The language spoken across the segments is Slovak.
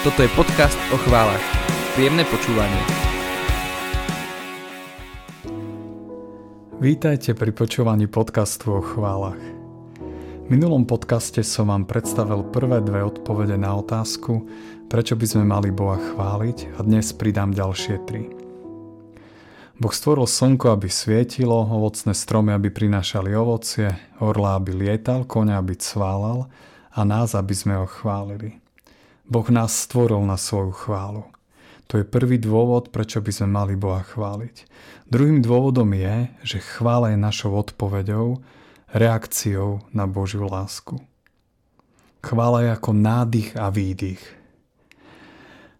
Toto je podcast o chválach. Príjemné počúvanie. Vítajte pri počúvaní podcastu o chválach. V minulom podcaste som vám predstavil prvé dve odpovede na otázku, prečo by sme mali Boha chváliť a dnes pridám ďalšie tri. Boh stvoril slnko, aby svietilo, ovocné stromy, aby prinášali ovocie, orla, aby lietal, koňa, aby cválal a nás, aby sme ho chválili. Boh nás stvoril na svoju chválu. To je prvý dôvod, prečo by sme mali Boha chváliť. Druhým dôvodom je, že chvála je našou odpoveďou, reakciou na Božiu lásku. Chvála je ako nádych a výdych.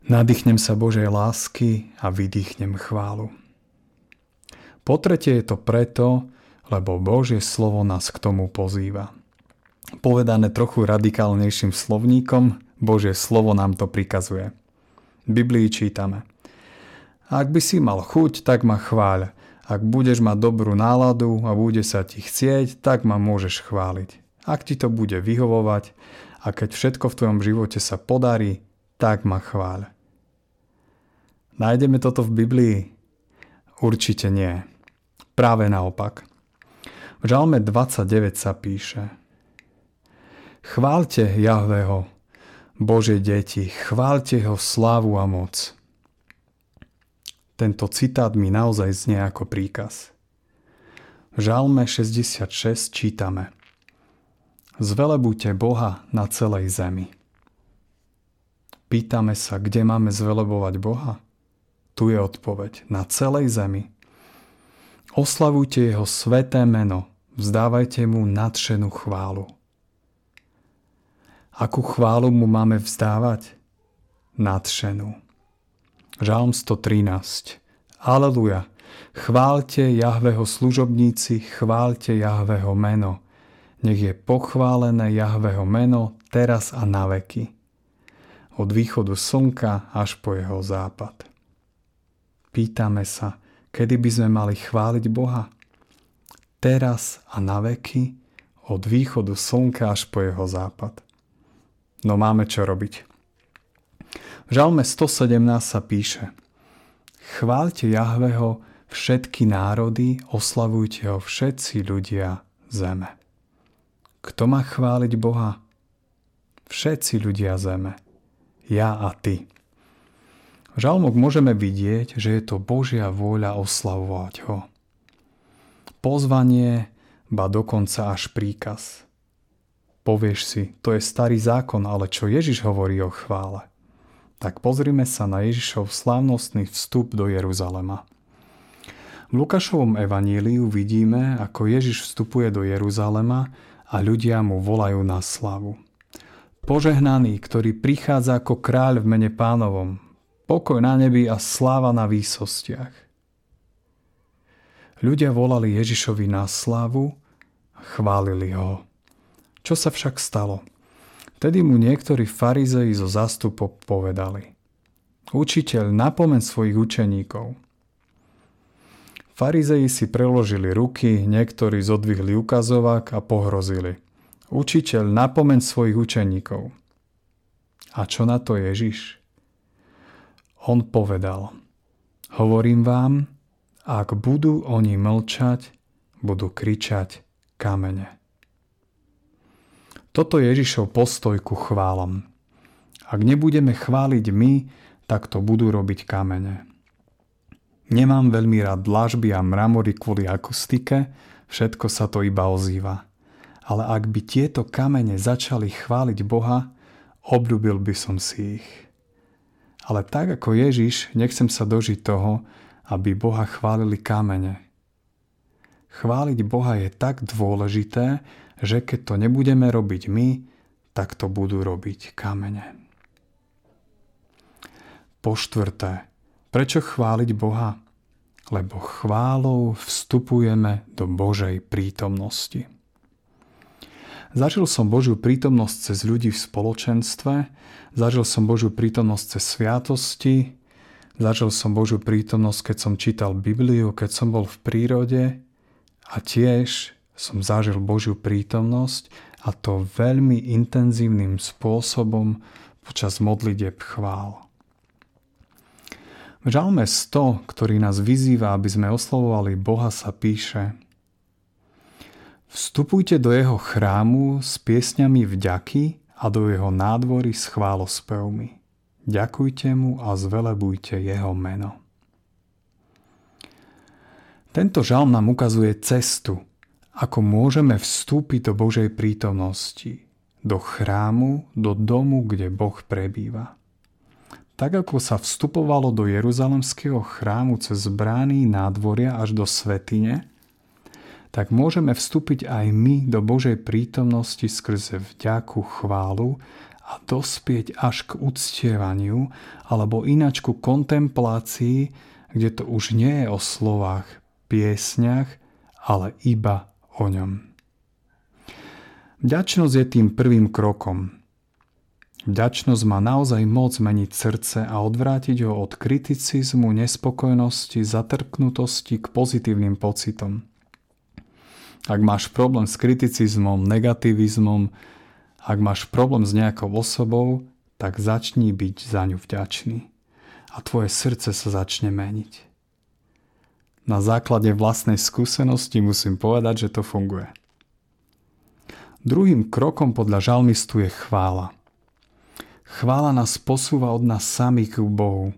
Nadýchnem sa Božej lásky a vydýchnem chválu. Po tretie je to preto, lebo Božie slovo nás k tomu pozýva. Povedané trochu radikálnejším slovníkom, Božie slovo nám to prikazuje. V Biblii čítame. Ak by si mal chuť, tak ma chváľ. Ak budeš mať dobrú náladu a bude sa ti chcieť, tak ma môžeš chváliť. Ak ti to bude vyhovovať a keď všetko v tvojom živote sa podarí, tak ma chváľ. Nájdeme toto v Biblii? Určite nie. Práve naopak. V Žalme 29 sa píše Chválte Jahveho, Bože deti, chválte ho slávu a moc. Tento citát mi naozaj znie ako príkaz. V Žalme 66 čítame Zvelebujte Boha na celej zemi. Pýtame sa, kde máme zvelebovať Boha? Tu je odpoveď. Na celej zemi. Oslavujte jeho sveté meno, vzdávajte mu nadšenú chválu. Akú chválu mu máme vzdávať? Nadšenú. Žalm 113. Aleluja. Chválte Jahveho služobníci, chválte Jahveho meno. Nech je pochválené Jahveho meno teraz a na veky. Od východu slnka až po jeho západ. Pýtame sa, kedy by sme mali chváliť Boha? Teraz a na veky, od východu slnka až po jeho západ. No máme čo robiť. V žalme 117 sa píše Chváľte Jahveho všetky národy, oslavujte ho všetci ľudia zeme. Kto má chváliť Boha? Všetci ľudia zeme. Ja a ty. V žalmoch môžeme vidieť, že je to Božia vôľa oslavovať ho. Pozvanie, ba dokonca až príkaz – Povieš si, to je starý zákon, ale čo Ježiš hovorí o chvále? Tak pozrime sa na Ježišov slávnostný vstup do Jeruzalema. V Lukášovom evaníliu vidíme, ako Ježiš vstupuje do Jeruzalema a ľudia mu volajú na slavu. Požehnaný, ktorý prichádza ako kráľ v mene pánovom, pokoj na nebi a sláva na výsostiach. Ľudia volali Ježišovi na slavu chválili ho. Čo sa však stalo? Vtedy mu niektorí farizei zo zástupu povedali Učiteľ, napomen svojich učeníkov. Farizei si preložili ruky, niektorí zodvihli ukazovák a pohrozili. Učiteľ, napomen svojich učeníkov. A čo na to Ježiš? On povedal, hovorím vám, ak budú oni mlčať, budú kričať kamene. Toto je Ježišov postoj ku chválam. Ak nebudeme chváliť my, tak to budú robiť kamene. Nemám veľmi rád dlažby a mramory kvôli akustike, všetko sa to iba ozýva. Ale ak by tieto kamene začali chváliť Boha, obľúbil by som si ich. Ale tak ako Ježiš, nechcem sa dožiť toho, aby Boha chválili kamene. Chváliť Boha je tak dôležité, že keď to nebudeme robiť my, tak to budú robiť kamene. Po štvrté, prečo chváliť Boha? Lebo chválou vstupujeme do Božej prítomnosti. Zažil som Božiu prítomnosť cez ľudí v spoločenstve, zažil som Božiu prítomnosť cez sviatosti, zažil som Božiu prítomnosť, keď som čítal Bibliu, keď som bol v prírode a tiež som zažil Božiu prítomnosť a to veľmi intenzívnym spôsobom počas modlitieb chvál. V žalme 100, ktorý nás vyzýva, aby sme oslovovali Boha, sa píše Vstupujte do jeho chrámu s piesňami vďaky a do jeho nádvory s chválospevmi. Ďakujte mu a zvelebujte jeho meno. Tento žalm nám ukazuje cestu, ako môžeme vstúpiť do Božej prítomnosti, do chrámu, do domu, kde Boh prebýva. Tak ako sa vstupovalo do Jeruzalemského chrámu cez brány nádvoria až do svetine, tak môžeme vstúpiť aj my do Božej prítomnosti skrze vďaku, chválu a dospieť až k uctievaniu alebo inač ku kontemplácii, kde to už nie je o slovách, piesňach, ale iba o ňom. Vďačnosť je tým prvým krokom. Vďačnosť má naozaj moc meniť srdce a odvrátiť ho od kriticizmu, nespokojnosti, zatrknutosti k pozitívnym pocitom. Ak máš problém s kriticizmom, negativizmom, ak máš problém s nejakou osobou, tak začni byť za ňu vďačný a tvoje srdce sa začne meniť. Na základe vlastnej skúsenosti musím povedať, že to funguje. Druhým krokom podľa žalmistu je chvála. Chvála nás posúva od nás samých k Bohu.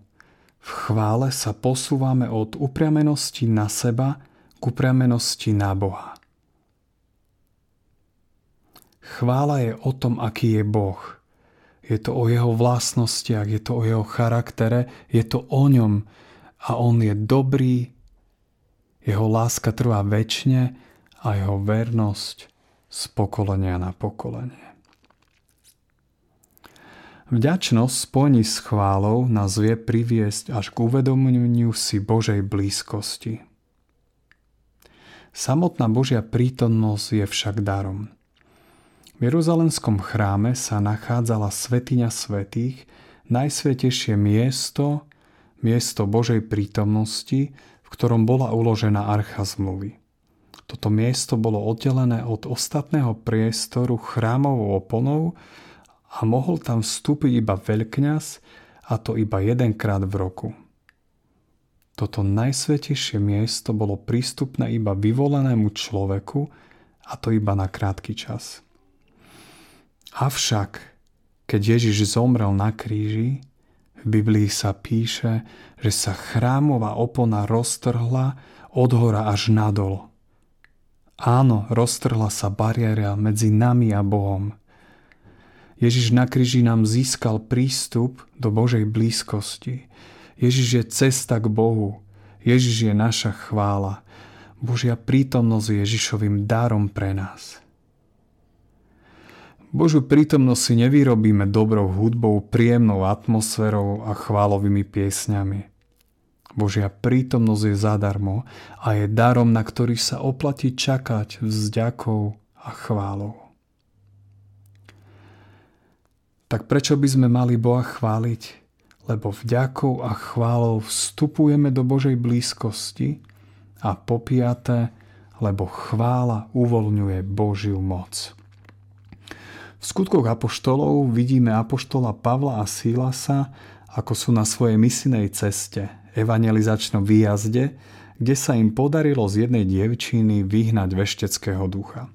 V chvále sa posúvame od upriamenosti na seba k upriamenosti na Boha. Chvála je o tom, aký je Boh. Je to o jeho vlastnostiach, je to o jeho charaktere, je to o ňom a on je dobrý, jeho láska trvá väčšine a jeho vernosť z pokolenia na pokolenie. Vďačnosť spojení s chválou nás vie priviesť až k uvedomeniu si Božej blízkosti. Samotná Božia prítomnosť je však darom. V Jeruzalemskom chráme sa nachádzala svetiňa svetých, najsvetejšie miesto, miesto Božej prítomnosti, ktorom bola uložená archa zmluvy. Toto miesto bolo oddelené od ostatného priestoru chrámovou oponou a mohol tam vstúpiť iba veľkňaz a to iba jedenkrát v roku. Toto najsvetejšie miesto bolo prístupné iba vyvolenému človeku a to iba na krátky čas. Avšak, keď Ježiš zomrel na kríži, v Biblii sa píše, že sa chrámová opona roztrhla od hora až nadol. Áno, roztrhla sa bariéra medzi nami a Bohom. Ježiš na kríži nám získal prístup do Božej blízkosti. Ježiš je cesta k Bohu. Ježiš je naša chvála. Božia prítomnosť je Ježišovým darom pre nás. Božiu prítomnosť si nevyrobíme dobrou hudbou, príjemnou atmosférou a chválovými piesňami. Božia prítomnosť je zadarmo a je darom, na ktorý sa oplatí čakať vzďakou a chválou. Tak prečo by sme mali Boha chváliť? Lebo vďakou a chválou vstupujeme do Božej blízkosti a popiaté, lebo chvála uvoľňuje Božiu moc. V skutkoch apoštolov vidíme apoštola Pavla a Sílasa, ako sú na svojej misinej ceste, evangelizačnom výjazde, kde sa im podarilo z jednej dievčiny vyhnať vešteckého ducha.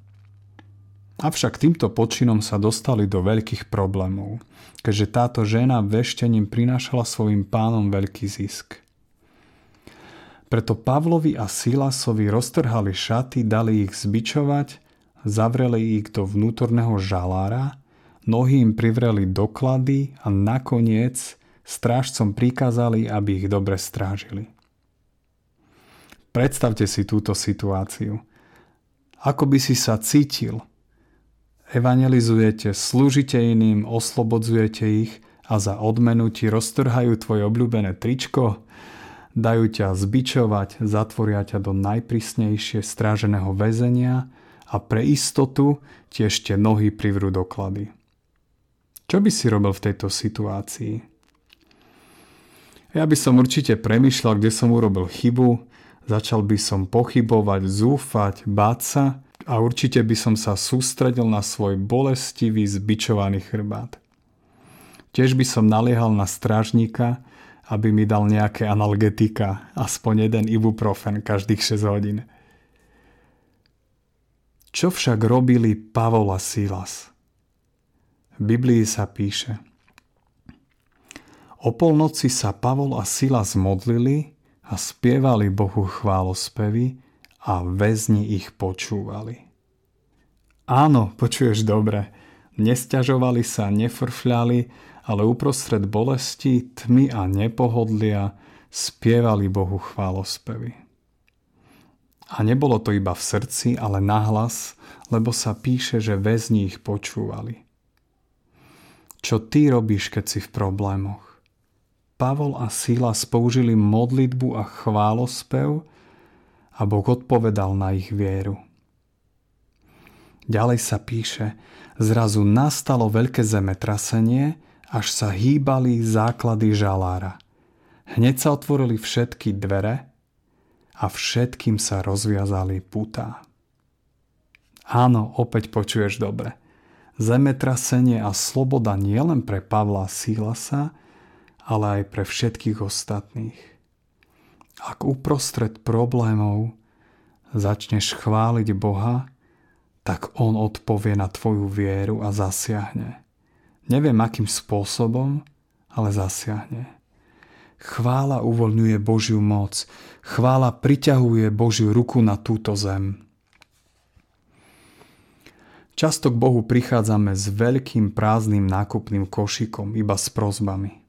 Avšak týmto počinom sa dostali do veľkých problémov, keďže táto žena veštením prinášala svojim pánom veľký zisk. Preto Pavlovi a Silasovi roztrhali šaty, dali ich zbičovať zavreli ich do vnútorného žalára, nohy im privreli doklady a nakoniec strážcom prikázali, aby ich dobre strážili. Predstavte si túto situáciu. Ako by si sa cítil? Evangelizujete, slúžite iným, oslobodzujete ich a za odmenu ti roztrhajú tvoje obľúbené tričko, dajú ťa zbičovať, zatvoria ťa do najprísnejšie stráženého väzenia a pre istotu ti ešte nohy privrú doklady. Čo by si robil v tejto situácii? Ja by som určite premyšľal, kde som urobil chybu, začal by som pochybovať, zúfať, báť sa a určite by som sa sústredil na svoj bolestivý, zbičovaný chrbát. Tiež by som naliehal na strážnika, aby mi dal nejaké analgetika, aspoň jeden ibuprofen každých 6 hodín. Čo však robili Pavol a Silas? V Biblii sa píše O polnoci sa Pavol a Silas modlili a spievali Bohu chválospevy a väzni ich počúvali. Áno, počuješ dobre. Nesťažovali sa, nefrfľali, ale uprostred bolesti, tmy a nepohodlia spievali Bohu chválospevy. A nebolo to iba v srdci, ale nahlas, lebo sa píše, že väzni ich počúvali. Čo ty robíš, keď si v problémoch? Pavol a Silas použili modlitbu a chválospev a Boh odpovedal na ich vieru. Ďalej sa píše, zrazu nastalo veľké zemetrasenie až sa hýbali základy žalára. Hneď sa otvorili všetky dvere a všetkým sa rozviazali putá. Áno, opäť počuješ dobre. Zemetrasenie a sloboda nielen pre Pavla Sílasa, ale aj pre všetkých ostatných. Ak uprostred problémov začneš chváliť Boha, tak On odpovie na tvoju vieru a zasiahne. Neviem akým spôsobom, ale zasiahne. Chvála uvoľňuje Božiu moc. Chvála priťahuje Božiu ruku na túto zem. Často k Bohu prichádzame s veľkým prázdnym nákupným košikom, iba s prozbami.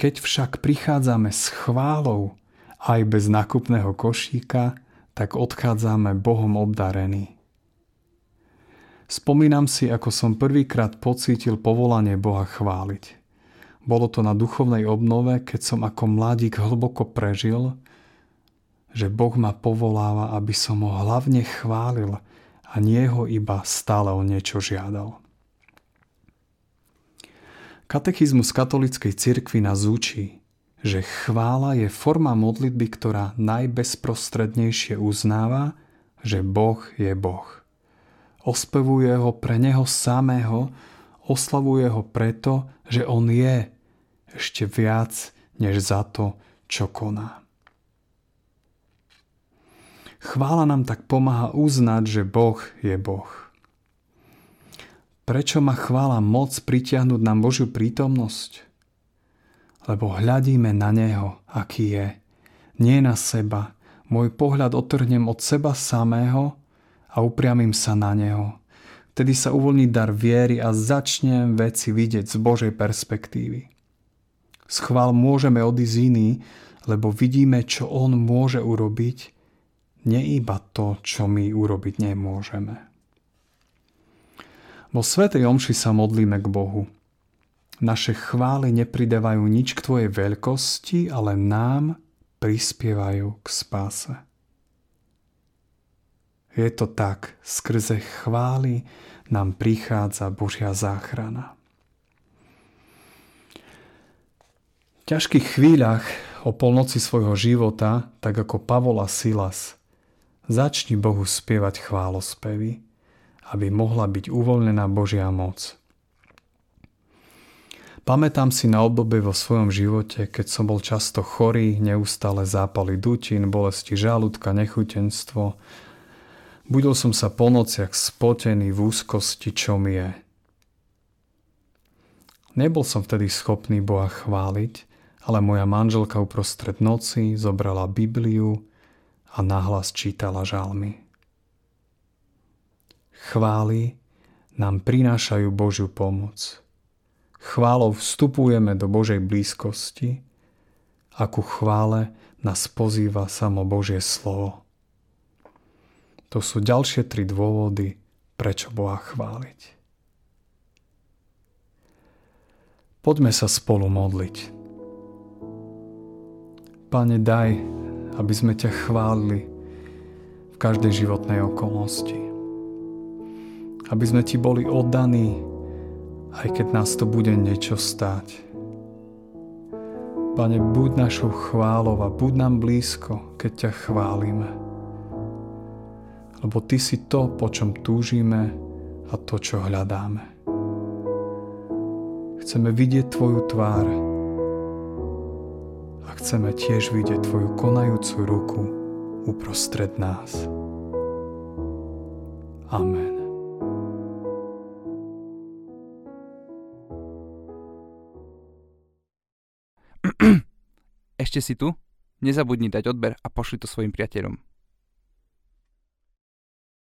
Keď však prichádzame s chválou aj bez nákupného košíka, tak odchádzame Bohom obdarení. Spomínam si, ako som prvýkrát pocítil povolanie Boha chváliť. Bolo to na duchovnej obnove, keď som ako mladík hlboko prežil, že Boh ma povoláva, aby som ho hlavne chválil a nie ho iba stále o niečo žiadal. Katechizmus katolickej cirkvi nás učí, že chvála je forma modlitby, ktorá najbezprostrednejšie uznáva, že Boh je Boh ospevuje ho pre neho samého, oslavuje ho preto, že on je ešte viac než za to, čo koná. Chvála nám tak pomáha uznať, že Boh je Boh. Prečo má chvála moc pritiahnuť nám Božiu prítomnosť? Lebo hľadíme na Neho, aký je. Nie na seba. Môj pohľad otrhnem od seba samého a upriamím sa na Neho. Vtedy sa uvoľní dar viery a začnem veci vidieť z Božej perspektívy. Schvál môžeme odísť iný, lebo vidíme, čo On môže urobiť, nie iba to, čo my urobiť nemôžeme. Vo Svetej Omši sa modlíme k Bohu. Naše chvály nepridávajú nič k Tvojej veľkosti, ale nám prispievajú k spáse. Je to tak, skrze chvály nám prichádza Božia záchrana. V ťažkých chvíľach o polnoci svojho života, tak ako Pavol a Silas, začni Bohu spievať chválospevy, aby mohla byť uvoľnená Božia moc. Pamätám si na obdobie vo svojom živote, keď som bol často chorý, neustále zápaly dutín, bolesti žalúdka, nechutenstvo, Budil som sa po nociach spotený v úzkosti, čo mi je. Nebol som vtedy schopný Boha chváliť, ale moja manželka uprostred noci zobrala Bibliu a nahlas čítala žalmy. Chvály nám prinášajú Božiu pomoc. Chválou vstupujeme do Božej blízkosti a ku chvále nás pozýva samo Božie slovo. To sú ďalšie tri dôvody, prečo Boha chváliť. Poďme sa spolu modliť. Pane, daj, aby sme ťa chválili v každej životnej okolnosti. Aby sme ti boli oddaní, aj keď nás to bude niečo stáť. Pane, buď našou chválou a buď nám blízko, keď ťa chválime lebo Ty si to, po čom túžime a to, čo hľadáme. Chceme vidieť Tvoju tvár a chceme tiež vidieť Tvoju konajúcu ruku uprostred nás. Amen. Ešte si tu? Nezabudni dať odber a pošli to svojim priateľom.